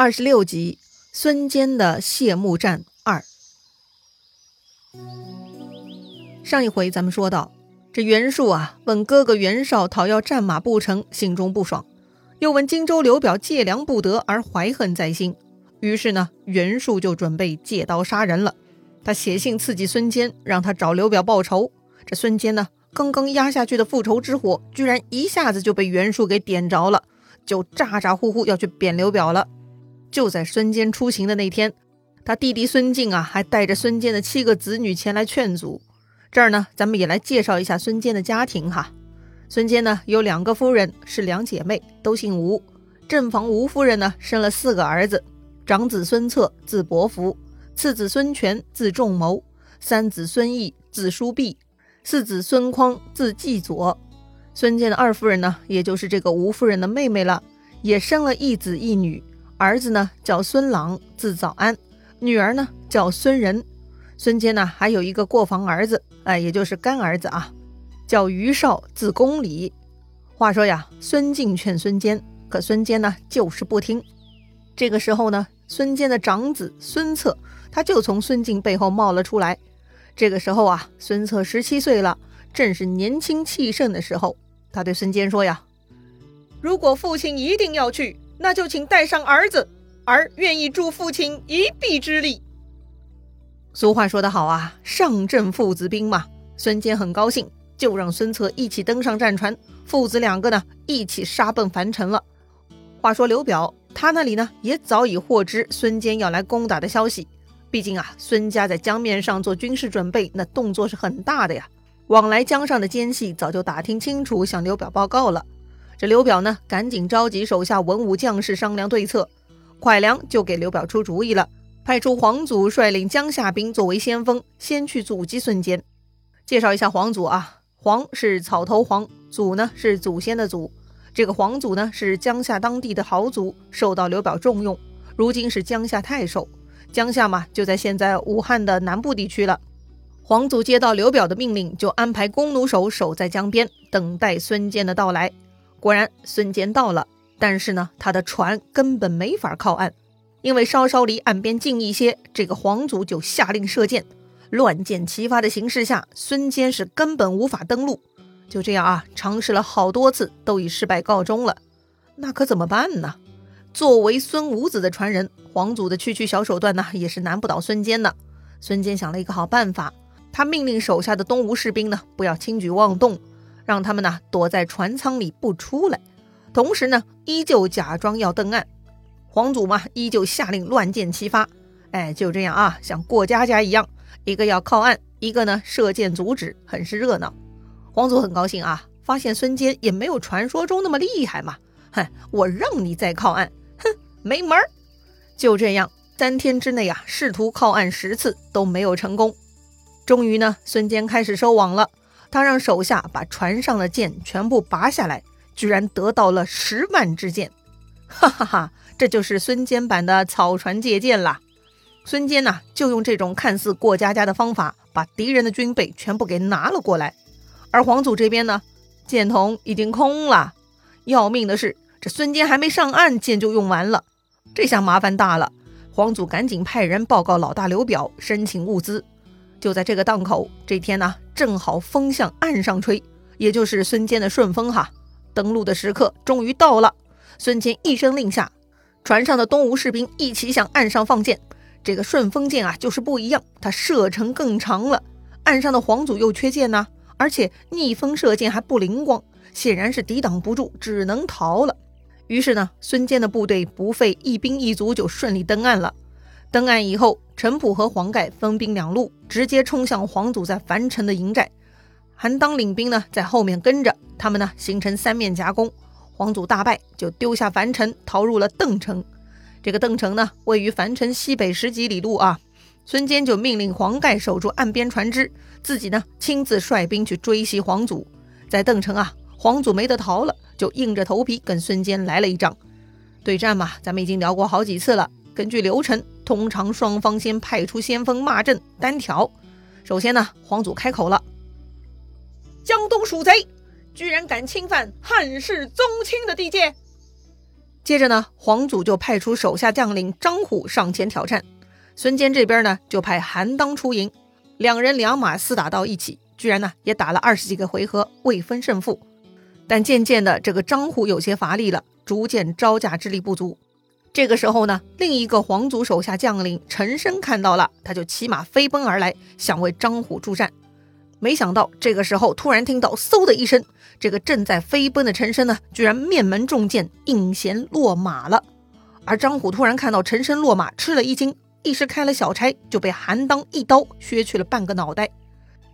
二十六集，孙坚的谢幕战二。上一回咱们说到，这袁术啊问哥哥袁绍讨要战马不成，心中不爽；又问荆州刘表借粮不得而怀恨在心。于是呢，袁术就准备借刀杀人了。他写信刺激孙坚，让他找刘表报仇。这孙坚呢，刚刚压下去的复仇之火，居然一下子就被袁术给点着了，就咋咋呼呼要去贬刘表了。就在孙坚出行的那天，他弟弟孙敬啊，还带着孙坚的七个子女前来劝阻。这儿呢，咱们也来介绍一下孙坚的家庭哈。孙坚呢有两个夫人，是两姐妹，都姓吴。正房吴夫人呢生了四个儿子：长子孙策，字伯符；次子孙权，字仲谋；三子孙毅，字叔弼；四子孙匡，字季佐。孙坚的二夫人呢，也就是这个吴夫人的妹妹了，也生了一子一女。儿子呢叫孙朗，字早安；女儿呢叫孙仁。孙坚呢还有一个过房儿子，哎，也就是干儿子啊，叫于少，字公礼。话说呀，孙敬劝孙坚，可孙坚呢就是不听。这个时候呢，孙坚的长子孙策，他就从孙敬背后冒了出来。这个时候啊，孙策十七岁了，正是年轻气盛的时候。他对孙坚说呀：“如果父亲一定要去。”那就请带上儿子，儿愿意助父亲一臂之力。俗话说得好啊，上阵父子兵嘛。孙坚很高兴，就让孙策一起登上战船，父子两个呢一起杀奔樊城了。话说刘表他那里呢也早已获知孙坚要来攻打的消息，毕竟啊孙家在江面上做军事准备，那动作是很大的呀。往来江上的奸细早就打听清楚，向刘表报告了。这刘表呢，赶紧召集手下文武将士商量对策。蒯良就给刘表出主意了，派出黄祖率领江夏兵作为先锋，先去阻击孙坚。介绍一下黄祖啊，黄是草头黄，祖呢是祖先的祖。这个黄祖呢是江夏当地的豪族，受到刘表重用，如今是江夏太守。江夏嘛，就在现在武汉的南部地区了。黄祖接到刘表的命令，就安排弓弩手守在江边，等待孙坚的到来。果然，孙坚到了，但是呢，他的船根本没法靠岸，因为稍稍离岸边近一些，这个黄祖就下令射箭，乱箭齐发的形势下，孙坚是根本无法登陆。就这样啊，尝试了好多次，都以失败告终了。那可怎么办呢？作为孙武子的传人，黄祖的区区小手段呢，也是难不倒孙坚的。孙坚想了一个好办法，他命令手下的东吴士兵呢，不要轻举妄动。让他们呢躲在船舱里不出来，同时呢依旧假装要登岸。黄祖嘛依旧下令乱箭齐发，哎就这样啊像过家家一样，一个要靠岸，一个呢射箭阻止，很是热闹。黄祖很高兴啊，发现孙坚也没有传说中那么厉害嘛，哼，我让你再靠岸，哼，没门儿。就这样，三天之内啊试图靠岸十次都没有成功，终于呢孙坚开始收网了。他让手下把船上的箭全部拔下来，居然得到了十万支箭，哈哈哈！这就是孙坚版的草船借箭啦。孙坚呐，就用这种看似过家家的方法，把敌人的军备全部给拿了过来。而黄祖这边呢，箭筒已经空了。要命的是，这孙坚还没上岸，箭就用完了。这下麻烦大了。黄祖赶紧派人报告老大刘表，申请物资。就在这个档口，这天呢，正好风向岸上吹，也就是孙坚的顺风哈。登陆的时刻终于到了，孙坚一声令下，船上的东吴士兵一起向岸上放箭。这个顺风箭啊，就是不一样，它射程更长了。岸上的黄祖又缺箭呢，而且逆风射箭还不灵光，显然是抵挡不住，只能逃了。于是呢，孙坚的部队不费一兵一卒就顺利登岸了。登岸以后，陈普和黄盖分兵两路，直接冲向黄祖在樊城的营寨。韩当领兵呢，在后面跟着，他们呢形成三面夹攻。黄祖大败，就丢下樊城，逃入了邓城。这个邓城呢，位于樊城西北十几里路啊。孙坚就命令黄盖守住岸边船只，自己呢亲自率兵去追袭黄祖。在邓城啊，黄祖没得逃了，就硬着头皮跟孙坚来了一仗。对战嘛，咱们已经聊过好几次了。根据流程，通常双方先派出先锋骂阵单挑。首先呢，黄祖开口了：“江东鼠贼，居然敢侵犯汉室宗亲的地界！”接着呢，黄祖就派出手下将领张虎上前挑战，孙坚这边呢就派韩当出营，两人两马厮打到一起，居然呢也打了二十几个回合未分胜负。但渐渐的，这个张虎有些乏力了，逐渐招架之力不足。这个时候呢，另一个皇族手下将领陈升看到了，他就骑马飞奔而来，想为张虎助战。没想到这个时候突然听到嗖的一声，这个正在飞奔的陈升呢，居然面门中箭，应弦落马了。而张虎突然看到陈升落马，吃了一惊，一时开了小差，就被韩当一刀削去了半个脑袋。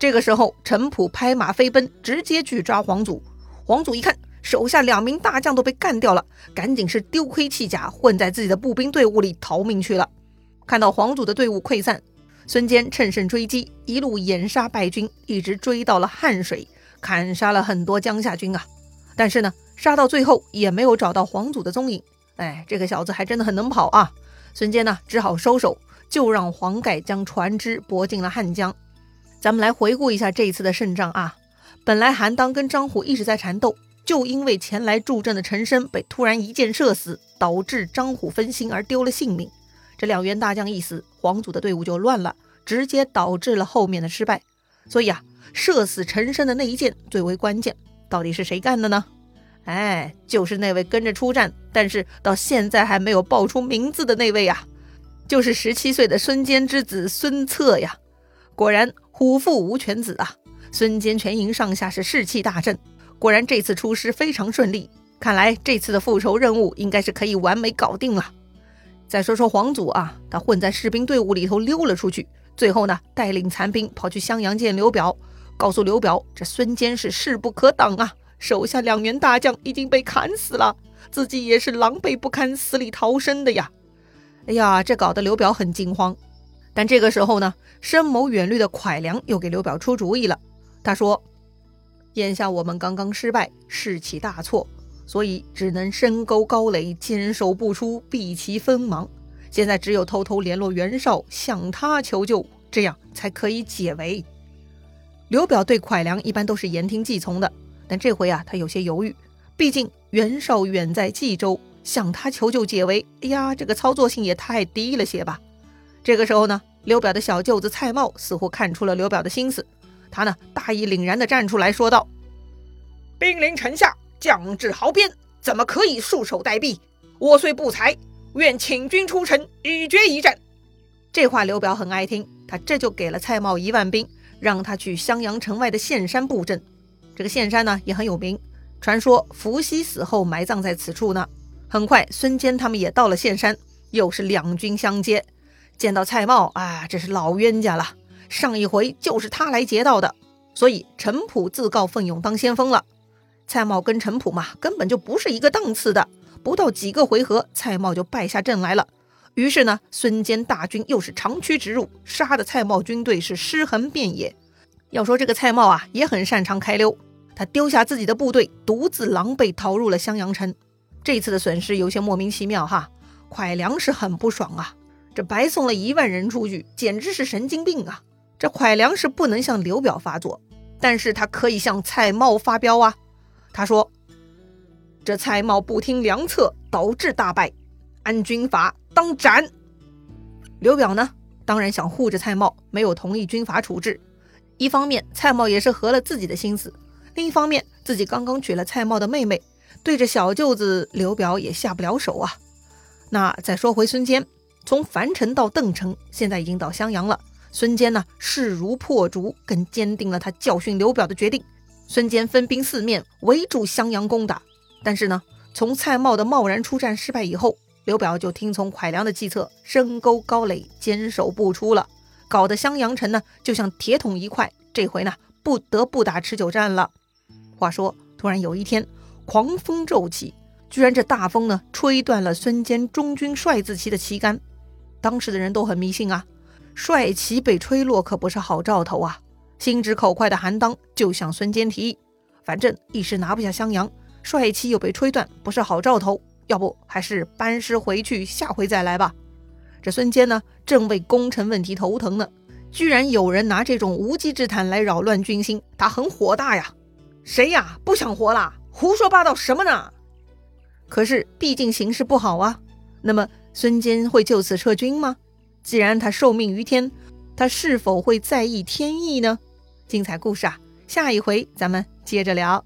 这个时候，陈普拍马飞奔，直接去抓皇祖。皇祖一看，手下两名大将都被干掉了，赶紧是丢盔弃甲，混在自己的步兵队伍里逃命去了。看到黄祖的队伍溃散，孙坚趁胜追击，一路掩杀败军，一直追到了汉水，砍杀了很多江夏军啊。但是呢，杀到最后也没有找到黄祖的踪影。哎，这个小子还真的很能跑啊！孙坚呢，只好收手，就让黄盖将船只泊进了汉江。咱们来回顾一下这一次的胜仗啊。本来韩当跟张虎一直在缠斗，就因为前来助阵的陈升被突然一箭射死，导致张虎分心而丢了性命。这两员大将一死，黄祖的队伍就乱了，直接导致了后面的失败。所以啊，射死陈升的那一箭最为关键，到底是谁干的呢？哎，就是那位跟着出战，但是到现在还没有报出名字的那位啊，就是十七岁的孙坚之子孙策呀。果然虎父无犬子啊！孙坚全营上下是士气大振，果然这次出师非常顺利。看来这次的复仇任务应该是可以完美搞定了。再说说黄祖啊，他混在士兵队伍里头溜了出去，最后呢带领残兵跑去襄阳见刘表，告诉刘表这孙坚是势不可挡啊，手下两员大将已经被砍死了，自己也是狼狈不堪，死里逃生的呀。哎呀，这搞得刘表很惊慌。但这个时候呢，深谋远虑的蒯良又给刘表出主意了。他说：“眼下我们刚刚失败，士气大挫，所以只能深沟高垒，坚守不出，避其锋芒。现在只有偷偷联络袁绍，向他求救，这样才可以解围。”刘表对蒯良一般都是言听计从的，但这回啊，他有些犹豫。毕竟袁绍远在冀州，向他求救解围，哎呀，这个操作性也太低了些吧。这个时候呢，刘表的小舅子蔡瑁似乎看出了刘表的心思。他呢，大义凛然地站出来说道：“兵临城下，将至壕边，怎么可以束手待毙？我虽不才，愿请军出城，以决一战。”这话刘表很爱听，他这就给了蔡瑁一万兵，让他去襄阳城外的岘山布阵。这个岘山呢，也很有名，传说伏羲死后埋葬在此处呢。很快，孙坚他们也到了岘山，又是两军相接。见到蔡瑁啊，这是老冤家了。上一回就是他来劫道的，所以陈普自告奋勇当先锋了。蔡瑁跟陈普嘛，根本就不是一个档次的。不到几个回合，蔡瑁就败下阵来了。于是呢，孙坚大军又是长驱直入，杀的蔡瑁军队是尸横遍野。要说这个蔡瑁啊，也很擅长开溜，他丢下自己的部队，独自狼狈逃入了襄阳城。这次的损失有些莫名其妙哈，蒯良是很不爽啊，这白送了一万人出去，简直是神经病啊！这蒯良是不能向刘表发作，但是他可以向蔡瑁发飙啊！他说：“这蔡瑁不听良策，导致大败，按军法当斩。”刘表呢，当然想护着蔡瑁，没有同意军法处置。一方面，蔡瑁也是合了自己的心思；另一方面，自己刚刚娶了蔡瑁的妹妹，对着小舅子刘表也下不了手啊。那再说回孙坚，从樊城到邓城，现在已经到襄阳了。孙坚呢，势如破竹，更坚定了他教训刘表的决定。孙坚分兵四面围住襄阳攻打，但是呢，从蔡瑁的贸然出战失败以后，刘表就听从蒯良的计策，深沟高垒，坚守不出了，搞得襄阳城呢就像铁桶一块。这回呢，不得不打持久战了。话说，突然有一天，狂风骤起，居然这大风呢，吹断了孙坚中军帅字旗的旗杆。当时的人都很迷信啊。帅旗被吹落可不是好兆头啊！心直口快的韩当就向孙坚提议：“反正一时拿不下襄阳，帅旗又被吹断，不是好兆头。要不还是班师回去，下回再来吧。”这孙坚呢，正为攻城问题头疼呢，居然有人拿这种无稽之谈来扰乱军心，他很火大呀！谁呀？不想活了？胡说八道什么呢？可是毕竟形势不好啊。那么孙坚会就此撤军吗？既然他受命于天，他是否会在意天意呢？精彩故事啊，下一回咱们接着聊。